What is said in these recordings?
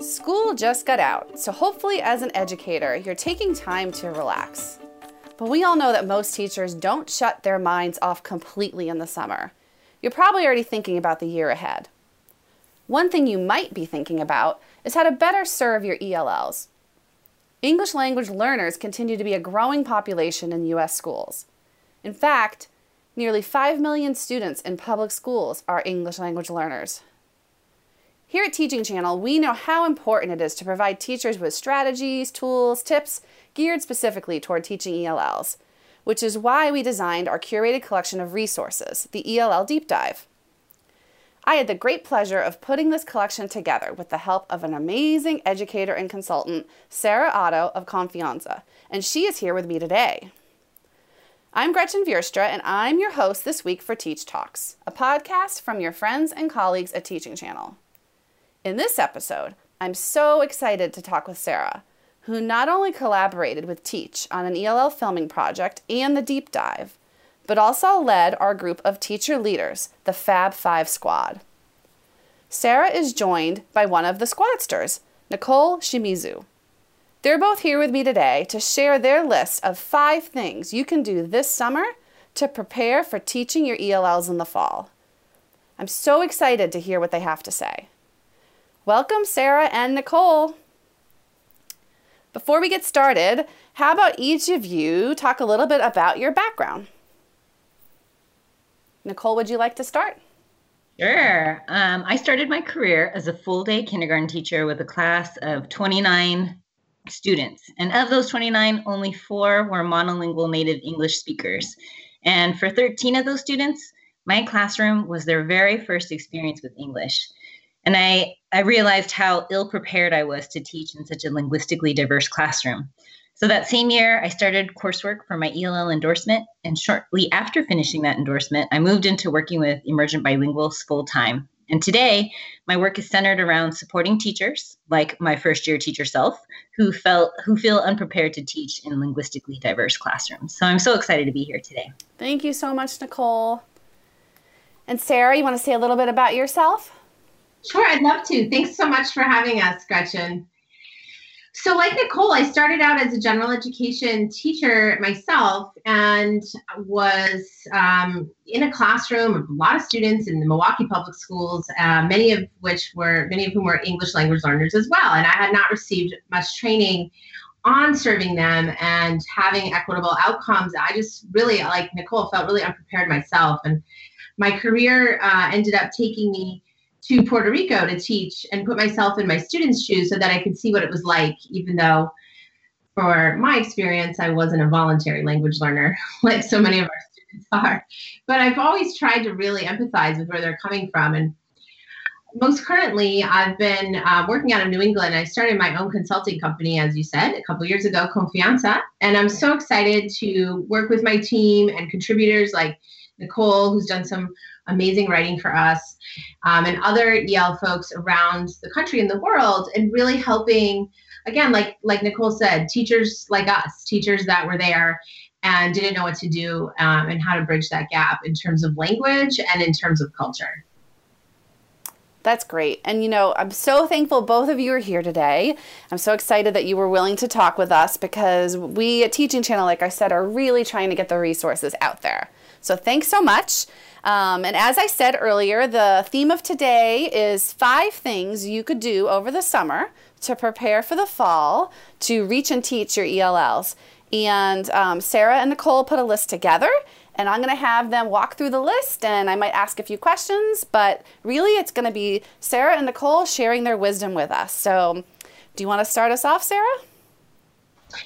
School just got out, so hopefully, as an educator, you're taking time to relax. But we all know that most teachers don't shut their minds off completely in the summer. You're probably already thinking about the year ahead. One thing you might be thinking about is how to better serve your ELLs. English language learners continue to be a growing population in U.S. schools. In fact, nearly 5 million students in public schools are English language learners. Here at Teaching Channel, we know how important it is to provide teachers with strategies, tools, tips geared specifically toward teaching ELLs, which is why we designed our curated collection of resources, the ELL Deep Dive. I had the great pleasure of putting this collection together with the help of an amazing educator and consultant, Sarah Ottow of Confianza, and she is here with me today. I'm Gretchen Vierstra, and I'm your host this week for Teach Talks, a podcast from your friends and colleagues at Teaching Channel. In this episode, I'm so excited to talk with Sarah, who not only collaborated with Teach on an ELL filming project and the deep dive, but also led our group of teacher leaders, the Fab Five Squad. Sarah is joined by one of the Squadsters, Nicole Shimizu. They're both here with me today to share their list of five things you can do this summer to prepare for teaching your ELLs in the fall. I'm so excited to hear what they have to say. Welcome, Sarah and Nicole. Before we get started, how about each of you talk a little bit about your background? Nicole, would you like to start? Sure. Um, I started my career as a full day kindergarten teacher with a class of 29 students. And of those 29, only four were monolingual native English speakers. And for 13 of those students, my classroom was their very first experience with English. And I, I realized how ill prepared I was to teach in such a linguistically diverse classroom. So that same year, I started coursework for my ELL endorsement. And shortly after finishing that endorsement, I moved into working with emergent bilinguals full time. And today, my work is centered around supporting teachers, like my first year teacher self, who felt who feel unprepared to teach in linguistically diverse classrooms. So I'm so excited to be here today. Thank you so much, Nicole. And Sarah, you want to say a little bit about yourself? Sure, I'd love to. Thanks so much for having us, Gretchen. So, like Nicole, I started out as a general education teacher myself and was um, in a classroom of a lot of students in the Milwaukee public schools, uh, many of which were many of whom were English language learners as well. And I had not received much training on serving them and having equitable outcomes. I just really, like Nicole, felt really unprepared myself. And my career uh, ended up taking me to Puerto Rico to teach and put myself in my students' shoes so that I could see what it was like, even though for my experience, I wasn't a voluntary language learner like so many of our students are. But I've always tried to really empathize with where they're coming from. And most currently, I've been uh, working out of New England. I started my own consulting company, as you said, a couple years ago, Confianza. And I'm so excited to work with my team and contributors like Nicole, who's done some amazing writing for us, um, and other EL folks around the country and the world, and really helping, again, like like Nicole said, teachers like us, teachers that were there and didn't know what to do um, and how to bridge that gap in terms of language and in terms of culture. That's great. And you know, I'm so thankful both of you are here today. I'm so excited that you were willing to talk with us because we at Teaching Channel, like I said, are really trying to get the resources out there. So thanks so much. Um, and as I said earlier, the theme of today is five things you could do over the summer to prepare for the fall to reach and teach your ELLs. And um, Sarah and Nicole put a list together, and I'm going to have them walk through the list and I might ask a few questions, but really it's going to be Sarah and Nicole sharing their wisdom with us. So, do you want to start us off, Sarah?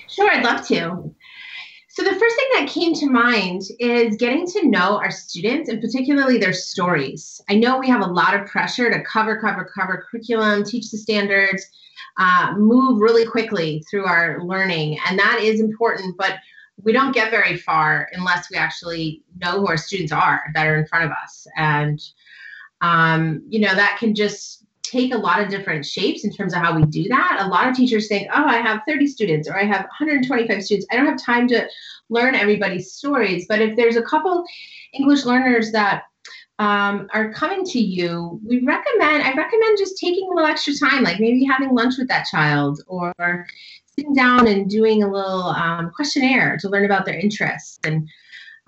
Sure, I'd love to. So, the first thing that came to mind is getting to know our students and particularly their stories. I know we have a lot of pressure to cover, cover, cover curriculum, teach the standards, uh, move really quickly through our learning, and that is important, but we don't get very far unless we actually know who our students are that are in front of us. And, um, you know, that can just take a lot of different shapes in terms of how we do that. A lot of teachers think, oh, I have 30 students or I have 125 students. I don't have time to learn everybody's stories. But if there's a couple English learners that um, are coming to you, we recommend, I recommend just taking a little extra time, like maybe having lunch with that child or sitting down and doing a little um, questionnaire to learn about their interests and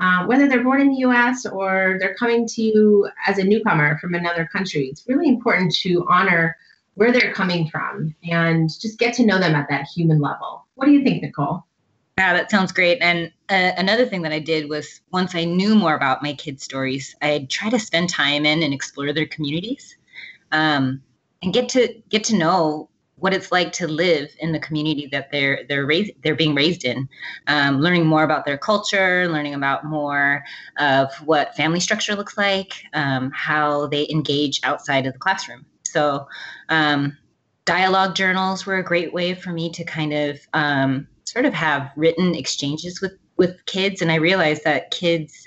uh, whether they're born in the US or they're coming to you as a newcomer from another country. It's really important to honor where they're coming from and just get to know them at that human level. What do you think, Nicole? Yeah, that sounds great. And uh, another thing that I did was once I knew more about my kids' stories, I'd try to spend time in and explore their communities, um, and get to get to know what it's like to live in the community that they're they're raised they're being raised in, um, learning more about their culture, learning about more of what family structure looks like, um, how they engage outside of the classroom. So, um, dialogue journals were a great way for me to kind of um, sort of have written exchanges with with kids, and I realized that kids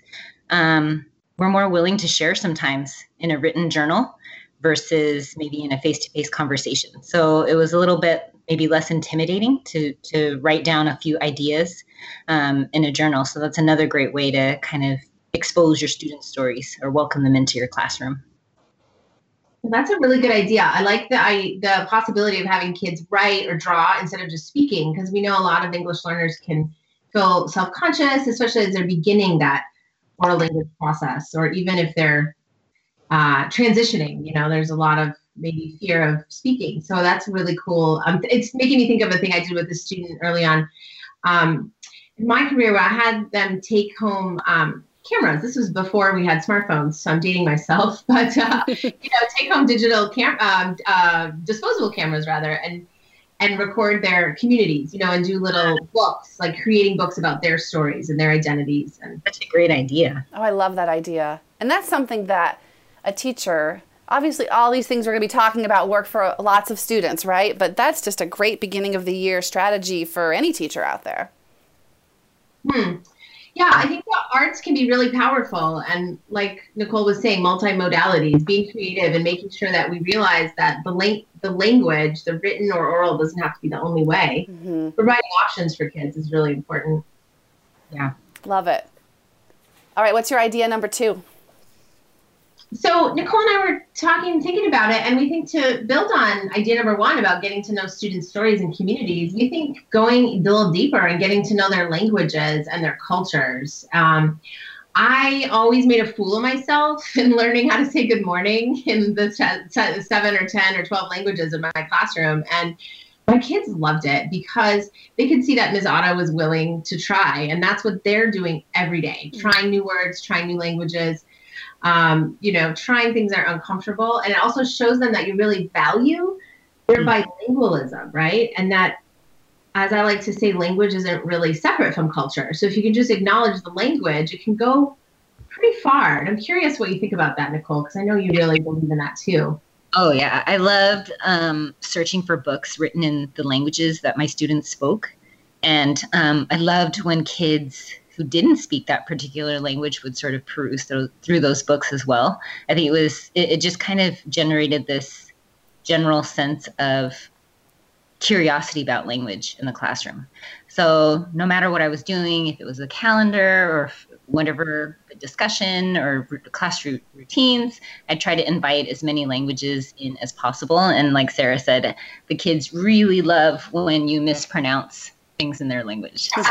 um, were more willing to share sometimes in a written journal versus maybe in a face-to-face conversation. So it was a little bit maybe less intimidating to to write down a few ideas um, in a journal. So that's another great way to kind of expose your student stories or welcome them into your classroom. That's a really good idea. I like the I, the possibility of having kids write or draw instead of just speaking because we know a lot of English learners can feel self-conscious, especially as they're beginning that oral language process, or even if they're uh, transitioning. You know, there's a lot of maybe fear of speaking. So that's really cool. Um, it's making me think of a thing I did with a student early on um, in my career where I had them take home um, cameras. This was before we had smartphones, so I'm dating myself. But uh, you know, take home digital cam, um, uh, disposable cameras rather, and and record their communities. You know, and do little books, like creating books about their stories and their identities. And such a great idea. Oh, I love that idea, and that's something that a teacher. Obviously, all these things we're going to be talking about work for lots of students, right? But that's just a great beginning of the year strategy for any teacher out there. Hmm. Yeah, I think the arts can be really powerful. And like Nicole was saying, multimodalities, being creative and making sure that we realize that the, the language, the written or oral, doesn't have to be the only way. Mm-hmm. Providing options for kids is really important. Yeah. Love it. All right, what's your idea number two? So Nicole and I were talking, thinking about it, and we think to build on idea number one about getting to know student stories and communities, we think going a little deeper and getting to know their languages and their cultures. Um, I always made a fool of myself in learning how to say good morning in the seven or 10 or 12 languages in my classroom. And my kids loved it because they could see that Ms. Ottow was willing to try. And that's what they're doing every day, mm-hmm. trying new words, trying new languages um, you know, trying things that are uncomfortable. And it also shows them that you really value their mm. bilingualism, right? And that, as I like to say, language isn't really separate from culture. So if you can just acknowledge the language, it can go pretty far. And I'm curious what you think about that, Nicole, because I know you really believe in that too. Oh yeah, I loved um, searching for books written in the languages that my students spoke, and um, I loved when kids who didn't speak that particular language would sort of peruse through, those books as well. I think it was it, it just kind of generated this general sense of curiosity about language in the classroom. So no matter what I was doing, if it was a calendar or whatever discussion or class routines, I try to invite as many languages in as possible. And like Sarah said, the kids really love when you mispronounce things in their language. yeah,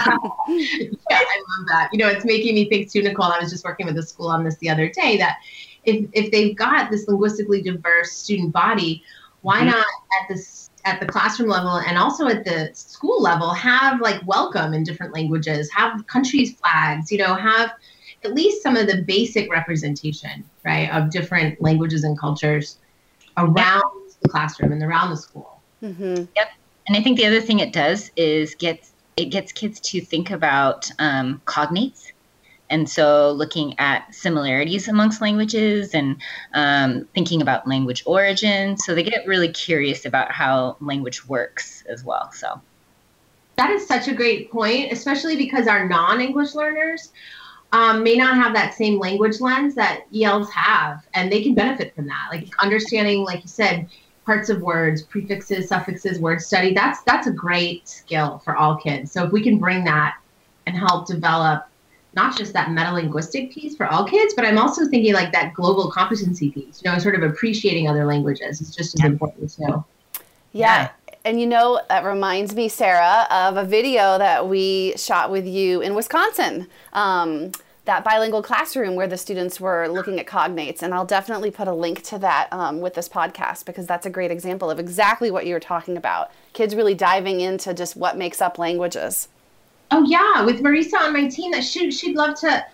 I love that. You know, it's making me think too, Nicole. I was just working with a school on this the other day that if, if they've got this linguistically diverse student body, why mm-hmm. not at this at the classroom level and also at the school level have like welcome in different languages, have countries flags, you know, have at least some of the basic representation, right, of different languages and cultures around yep. the classroom and around the school. Mm-hmm. Yep. And I think the other thing it does is gets it gets kids to think about um, cognates. And so, looking at similarities amongst languages and um, thinking about language origin. So, they get really curious about how language works as well. So, that is such a great point, especially because our non English learners um, may not have that same language lens that ELs have, and they can benefit from that. Like understanding, like you said, parts of words, prefixes, suffixes, word study. That's that's a great skill for all kids. So if we can bring that and help develop not just that metalinguistic piece for all kids, but I'm also thinking like that global competency piece, you know, sort of appreciating other languages is just as yeah. important too. Yeah. And you know, that reminds me, Sarah, of a video that we shot with you in Wisconsin. Um, that bilingual classroom where the students were looking at cognates. And I'll definitely put a link to that um, with this podcast because that's a great example of exactly what you were talking about. Kids really diving into just what makes up languages. Oh, yeah. With Marisa on my team, that she, she'd love to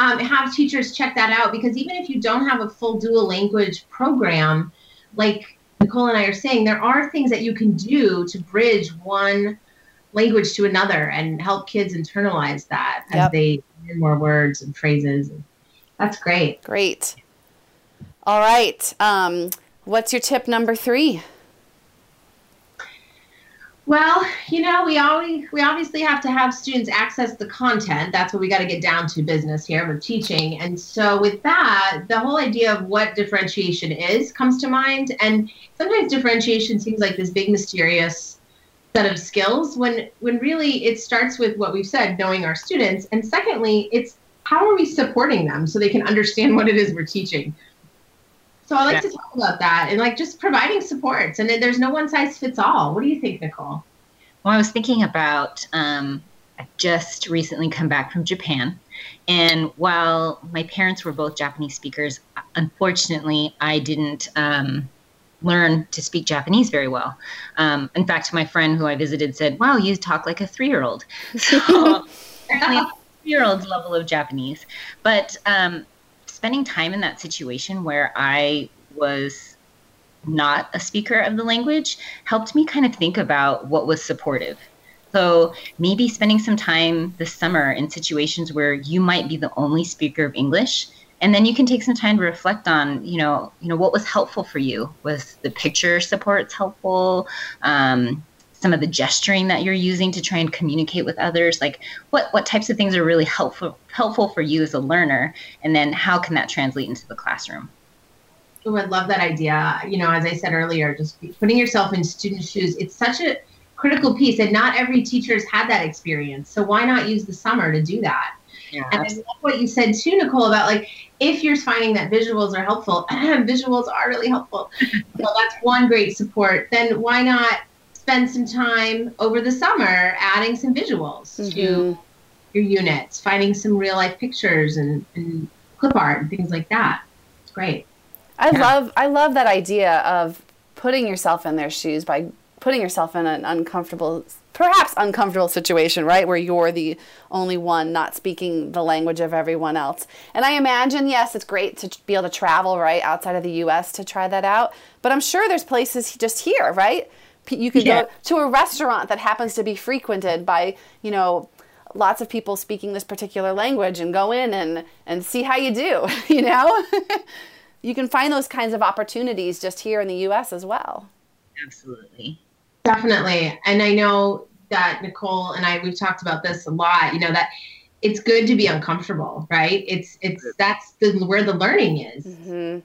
um, have teachers check that out because even if you don't have a full dual language program, like Nicole and I are saying, there are things that you can do to bridge one language to another and help kids internalize that yep. as they more words and phrases. That's great. Great. All right. Um, what's your tip number three? Well, you know, we always we obviously have to have students access the content. That's what we got to get down to business here with teaching. And so with that, the whole idea of what differentiation is comes to mind. And sometimes differentiation seems like this big mysterious set of skills when when really it starts with what we've said knowing our students. And secondly it's how are we supporting them so they can understand what it is we're teaching? So i like yeah. to talk about that and like just providing supports and there's no one size fits all. What do you think nicole? Well i was thinking about um, i just recently come back from japan and while my parents were both japanese speakers unfortunately i didn't um, learn to speak Japanese very well. Um, in fact, my friend who I visited said, "Wow, you talk like a three-year-old." So, three-year-old's level of Japanese. But um, spending time in that situation where I was not a speaker of the language helped me kind of think about what was supportive. So maybe spending some time this summer in situations where you might be the only speaker of English and then you can take some time to reflect on you know you know what was helpful for you. Was the picture supports helpful? Um, some of the gesturing that you're using to try and communicate with others? Like what what types of things are really helpful helpful for you as a learner? And then how can that translate into the classroom? Oh i love that idea. You know as i said earlier just putting yourself in student shoes it's such a critical piece and not every teacher's had that experience. So why not use the summer to do that yeah, and I love what you said too, Nicole, about like if you're finding that visuals are helpful, visuals are really helpful. so that's one great support. Then why not spend some time over the summer adding some visuals mm-hmm. to your units, finding some real life pictures and, and clip art and things like that. It's great. I yeah. love I love that idea of putting yourself in their shoes by putting yourself in an uncomfortable perhaps uncomfortable situation, right? Where you're the only one not speaking the language of everyone else. And I imagine, yes, it's great to be able to travel, right, outside of the US to try that out. But I'm sure there's places just here, right? You could yeah. go to a restaurant that happens to be frequented by, you know, lots of people speaking this particular language and go in and, and see how you do, you know? you can find those kinds of opportunities just here in the US as well. Absolutely. Definitely. And I know that Nicole and I we've talked about this a lot, you know, that it's good to be uncomfortable, right? It's it's that's the where the learning is. Mm-hmm.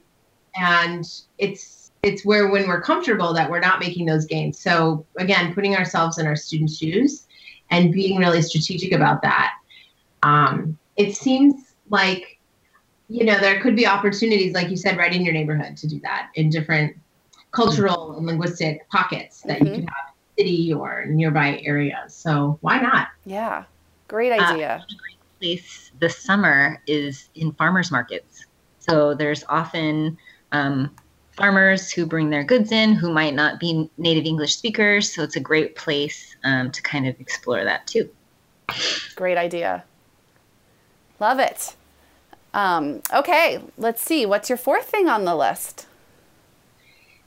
And it's it's where when we're comfortable that we're not making those gains. So again, putting ourselves in our students' shoes and being really strategic about that. Um, it seems like you know there could be opportunities, like you said, right in your neighborhood to do that in different cultural and linguistic pockets that mm-hmm. you can have in city or nearby areas. So why not? Yeah, great uh, idea. Uh, great place this summer is in farmers markets. So there's often um, farmers who bring their goods in who might not be native English speakers. So it's a great place um, to kind of explore that too. Great idea. Love it. Um, okay, let's see. What's your fourth thing on the list?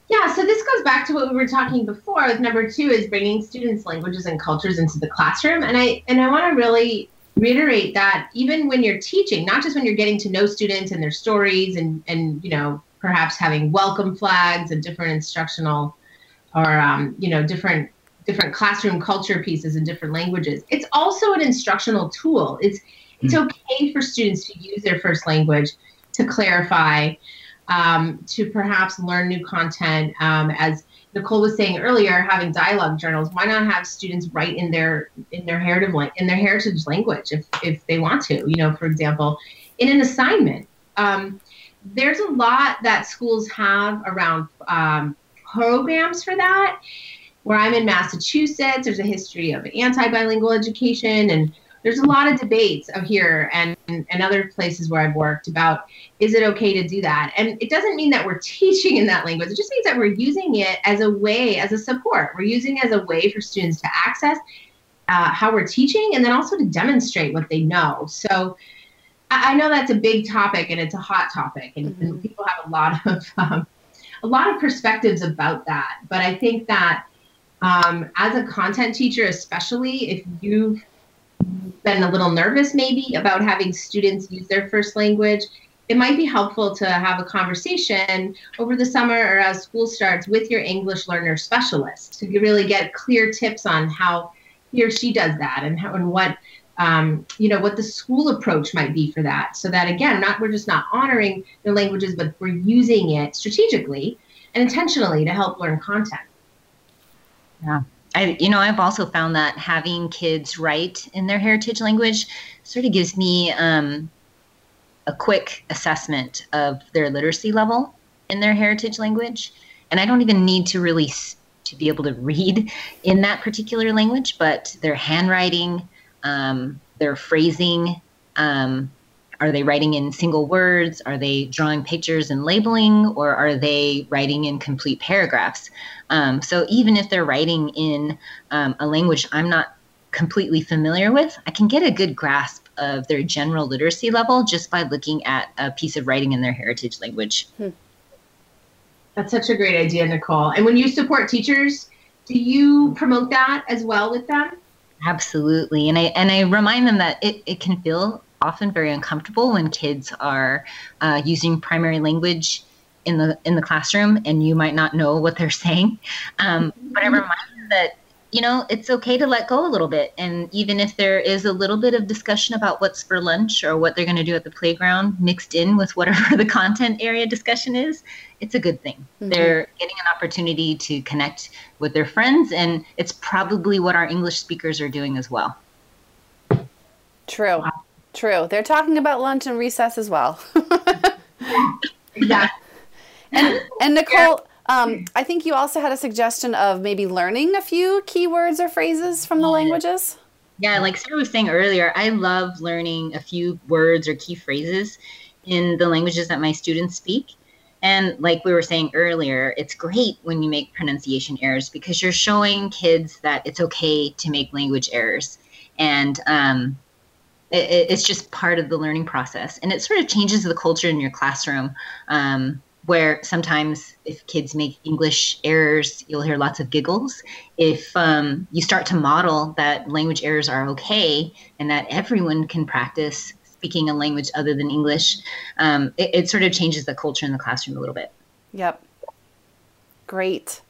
Yeah, so this goes back to what we were talking before. With number two is bringing students' languages and cultures into the classroom, and I and I want to really reiterate that even when you're teaching, not just when you're getting to know students and their stories, and and you know perhaps having welcome flags and different instructional or um, you know different different classroom culture pieces in different languages. It's also an instructional tool. It's it's hmm. okay for students to use their first language to clarify um, to perhaps learn new content um, as Nicole was saying earlier, having dialogue journals. Why not have students write in their in their heritage in their heritage language if if they want to? You know, for example, in an assignment. Um, there's a lot that schools have around um, programs for that. Where I'm in Massachusetts, there's a history of anti-bilingual education and there's a lot of debates of here and, and other places where I've worked about is it okay to do that? And it doesn't mean that we're teaching in that language. It just means that we're using it as a way, as a support. We're using it as a way for students to access uh, how we're teaching and then also to demonstrate what they know. So I, I know that's a big topic and it's a hot topic, and, mm-hmm. and people have a lot of um, a lot of perspectives about that. But I think that um, as a content teacher, especially if you've been a little nervous maybe about having students use their first language, it might be helpful to have a conversation over the summer or as school starts with your English learner specialist to really get clear tips on how he or she does that and how and what um, you know what the school approach might be for that. So that again not we're just not honoring their languages but we're using it strategically and intentionally to help learn content. Yeah I, you know, I've also found that having kids write in their heritage language sort of gives me um, a quick assessment of their literacy level in their heritage language, and I don't even need to really to be able to read in that particular language, but their handwriting, um, their phrasing, um, are they writing in single words? Are they drawing pictures and labeling, or are they writing in complete paragraphs? Um, so even if they're writing in um, a language I'm not completely familiar with, I can get a good grasp of their general literacy level just by looking at a piece of writing in their heritage language. Hmm. That's such a great idea, Nicole. And when you support teachers, do you promote that as well with them? Absolutely. And I and I remind them that it, it can feel often very uncomfortable when kids are uh, using primary language in the in the classroom and you might not know what they're saying. Um, but i remind them that you know it's okay to let go a little bit. And even if there is a little bit of discussion about what's for lunch or what they're going to do at the playground mixed in with whatever the content area discussion is it's a good thing. Mm-hmm. they're getting an opportunity to connect with their friends and it's probably what our english speakers are doing as well. True. Wow. True. They're talking about lunch and recess as well. yeah. And and Nicole, um, I think you also had a suggestion of maybe learning a few keywords or phrases from the languages. Yeah, like Sarah was saying earlier, I love learning a few words or key phrases in the languages that my students speak. And like we were saying earlier, it's great when you make pronunciation errors because you're showing kids that it's okay to make language errors. And um, it, it's just part of the learning process. And it sort of changes the culture in your classroom um, where sometimes if kids make english errors you'll hear lots of giggles. If um, you start to model that language errors are okay and that everyone can practice speaking a language other than english um, it, it sort of changes the culture in the classroom a little bit. Yep. Great.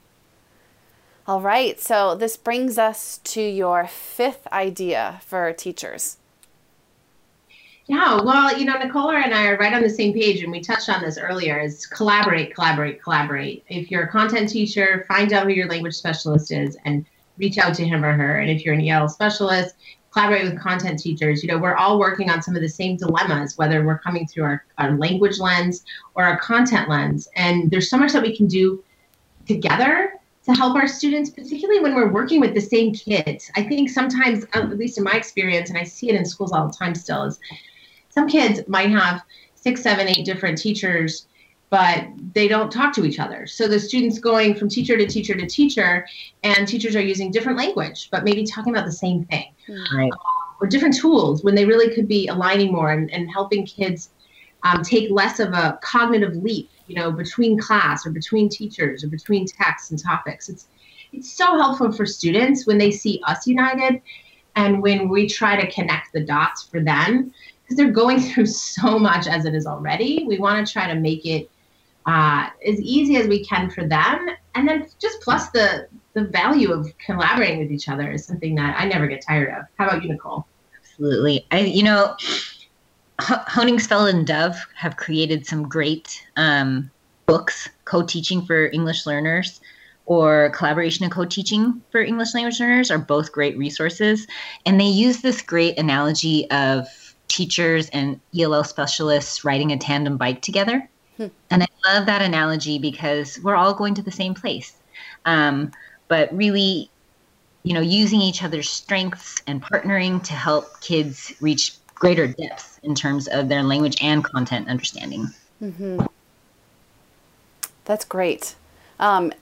All right. So this brings us to your fifth idea for teachers yeah, well, you know, Nicole and I are right on the same page, and we touched on this earlier. Is collaborate, collaborate, collaborate. If you're a content teacher, find out who your language specialist is and reach out to him or her. And if you're an EL specialist, collaborate with content teachers. You know, we're all working on some of the same dilemmas, whether we're coming through our, our language lens or our content lens. And there's so much that we can do together to help our students, particularly when we're working with the same kids. I think sometimes, at least in my experience, and I see it in schools all the time still, is some kids might have six, seven, eight different teachers, but they don't talk to each other. So the students going from teacher to teacher to teacher, and teachers are using different language, but maybe talking about the same thing. Right. or different tools when they really could be aligning more and, and helping kids um, take less of a cognitive leap, you know, between class or between teachers or between texts and topics. It's it's so helpful for students when they see us united and when we try to connect the dots for them because they're going through so much as it is already. We want to try to make it uh, as easy as we can for them, and then just plus the the value of collaborating with each other is something that I never get tired of. How about you, Nicole? Absolutely. I, you know, Honigsfeld and Dove have created some great um, books, co-teaching for English learners. or Collaboration and Co-Teaching for English language learners are both great resources. And they use this great analogy of teachers and ELL specialists riding a tandem bike together. Hmm. And I love that analogy because we're all going to the same place. Um, but really, you know, using each other's strengths and partnering to help kids reach greater depth in terms of their language and content understanding. Mm-hmm. That's great. Um,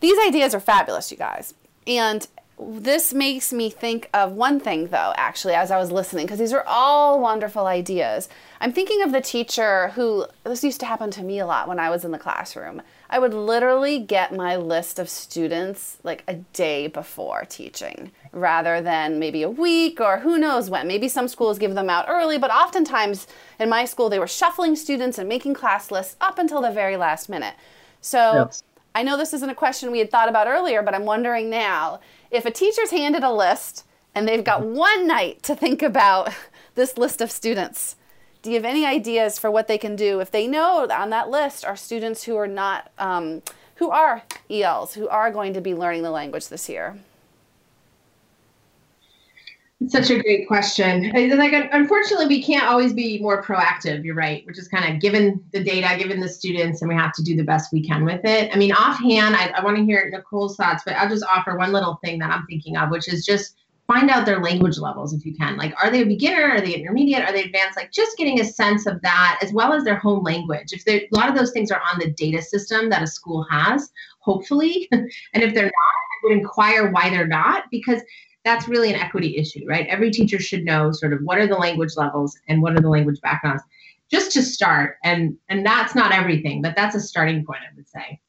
these ideas are fabulous, you guys. And this makes me think of one thing, though, actually, as I was listening, because these are all wonderful ideas. I'm thinking of the teacher who, this used to happen to me a lot when I was in the classroom. I would literally get my list of students like a day before teaching rather than maybe a week or who knows when. Maybe some schools give them out early, but oftentimes in my school, they were shuffling students and making class lists up until the very last minute. So yes. I know this isn't a question we had thought about earlier, but I'm wondering now if a teacher's handed a list and they've got one night to think about this list of students, do you have any ideas for what they can do if they know on that list are students who are not, um, who are ELs, who are going to be learning the language this year? It's such a great question. Like, unfortunately, we can't always be more proactive. You're right. We're just kind of given the data, given the students, and we have to do the best we can with it. I mean, offhand, I, I want to hear Nicole's thoughts, but I'll just offer one little thing that I'm thinking of, which is just find out their language levels if you can. Like, are they a beginner? Are they intermediate? Are they advanced? Like, just getting a sense of that as well as their home language. If a lot of those things are on the data system that a school has, hopefully, and if they're not, I would inquire why they're not because that's really an equity issue, right? Every teacher should know sort of what are the language levels and what are the language backgrounds just to start. And and that's not everything, but that's a starting point, I would say.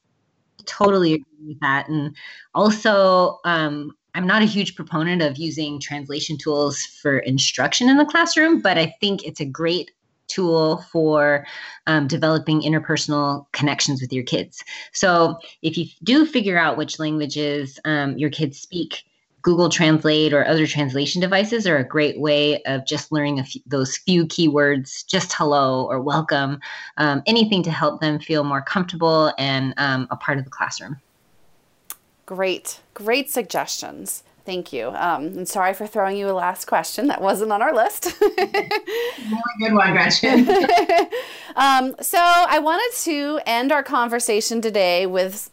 Totally agree with that. And also, um, I'm not a huge proponent of using translation tools for instruction in the classroom, but I think it's a great tool for um, developing interpersonal connections with your kids. So if you do figure out which languages um, your kids speak, Google Translate or other translation devices are a great way of just learning few, those few keywords, just hello or welcome, um, anything to help them feel more comfortable and um, a part of the classroom. Great, great suggestions. Thank you. Um, and sorry for throwing you a last question that wasn't on our list. really good one, Gretchen. um, so I wanted to end our conversation today with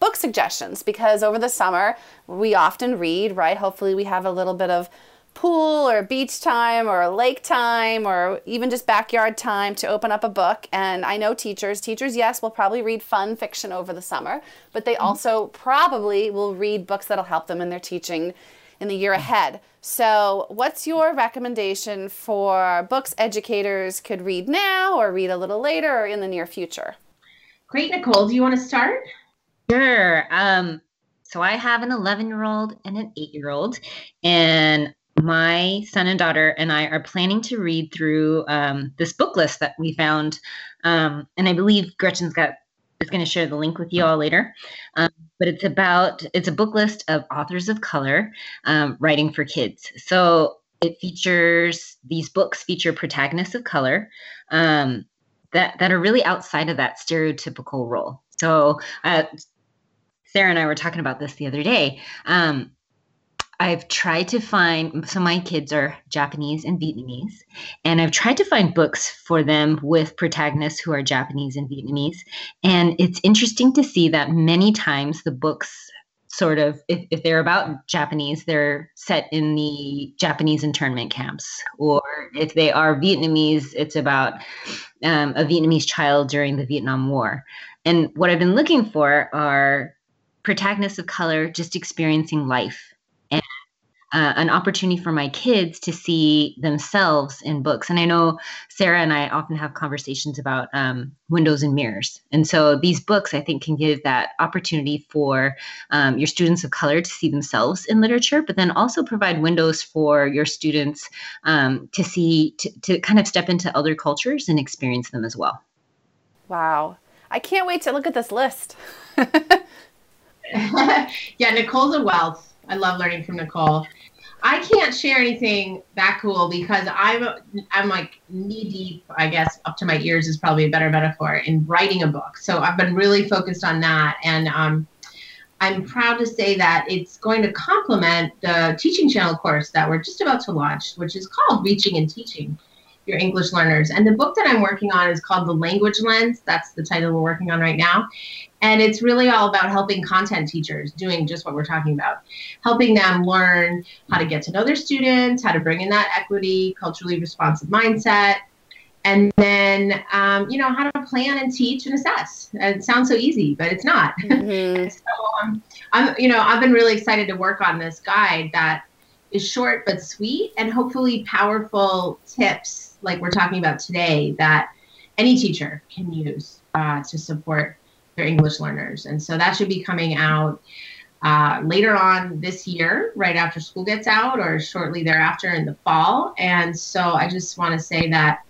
book suggestions because over the summer we often read, right? Hopefully, we have a little bit of pool or beach time or lake time or even just backyard time to open up a book. And I know teachers, teachers, yes, will probably read fun fiction over the summer, but they mm-hmm. also probably will read books that'll help them in their teaching in the year ahead. So, what's your recommendation for books educators could read now or read a little later or in the near future? Great, Nicole. Do you want to start? Sure. Um, so I have an 11 year old and an eight year old, and my son and daughter and I are planning to read through um, this book list that we found. Um, and I believe Gretchen's got is going to share the link with you all later. Um, but it's about it's a book list of authors of color um, writing for kids. So it features these books feature protagonists of color um, that that are really outside of that stereotypical role. So uh, Sarah and I were talking about this the other day. Um, I've tried to find, so my kids are Japanese and Vietnamese, and I've tried to find books for them with protagonists who are Japanese and Vietnamese. And it's interesting to see that many times the books sort of, if, if they're about Japanese, they're set in the Japanese internment camps. Or if they are Vietnamese, it's about um, a Vietnamese child during the Vietnam War. And what I've been looking for are protagonists of color just experiencing life and uh, an opportunity for my kids to see themselves in books. And I know Sarah and I often have conversations about um, windows and mirrors. And so these books, I think, can give that opportunity for um, your students of color to see themselves in literature, but then also provide windows for your students um, to see, to, to kind of step into other cultures and experience them as well. Wow. I can't wait to look at this list. yeah, Nicole's a wealth. I love learning from Nicole. I can't share anything that cool because I'm I'm like knee deep, I guess, up to my ears is probably a better metaphor in writing a book. So I've been really focused on that, and um, I'm proud to say that it's going to complement the teaching channel course that we're just about to launch, which is called Reaching and Teaching Your English Learners. And the book that I'm working on is called The Language Lens. That's the title we're working on right now. And it's really all about helping content teachers doing just what we're talking about, helping them learn how to get to know their students, how to bring in that equity, culturally responsive mindset, and then um, you know how to plan and teach and assess. It sounds so easy, but it's not. Mm-hmm. so um, I'm, you know, I've been really excited to work on this guide that is short but sweet and hopefully powerful tips like we're talking about today that any teacher can use uh, to support their English learners. And so that should be coming out uh, later on this year, right after school gets out, or shortly thereafter in the fall. And so I just want to say that,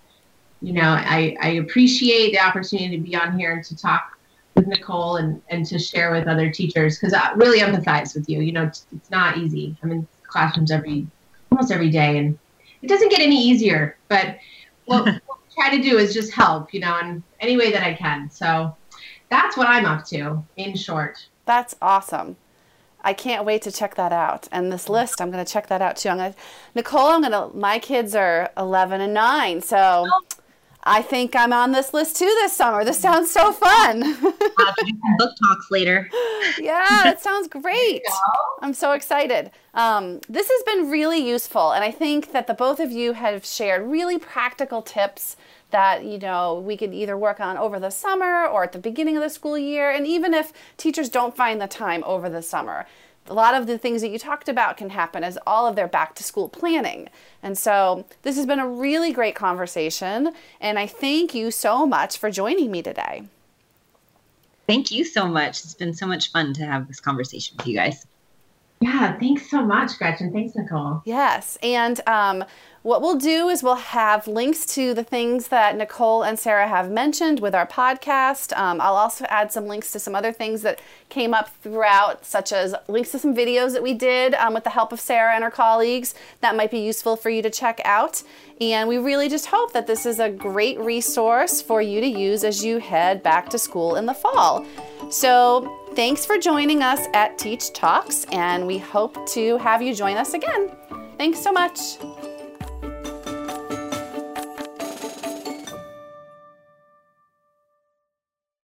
you know, I, I appreciate the opportunity to be on here and to talk with Nicole and, and to share with other teachers because I really empathize with you. You know, it's, it's not easy. I'm in classrooms every almost every day, and it doesn't get any easier. But what, what we try to do is just help, you know, in any way that I can. So that's what I'm up to, in short. That's awesome. I can't wait to check that out. And this list, I'm going to check that out too. I'm going to, Nicole, I'm going to, my kids are 11 and 9. So oh, I think I'm on this list too this summer. This sounds so fun. book talks later. yeah, that sounds great. I'm so excited. Um, this has been really useful. And I think that the both of you have shared really practical tips that you know we could either work on over the summer or at the beginning of the school year and even if teachers don't find the time over the summer a lot of the things that you talked about can happen as all of their back to school planning. And so this has been a really great conversation. And I thank you so much for joining me today. Thank you so much. It's been so much fun to have this conversation with you guys. Yeah, thanks so much, Gretchen. Thanks, Nicole. Yes. And um, what we'll do is we'll have links to the things that Nicole and Sarah have mentioned with our podcast. Um, I'll also add some links to some other things that came up throughout, such as links to some videos that we did um, with the help of Sarah and her colleagues that might be useful for you to check out. And we really just hope that this is a great resource for you to use as you head back to school in the fall. So, thanks for joining us at Teach Talks, and we hope to have you join us again. Thanks so much.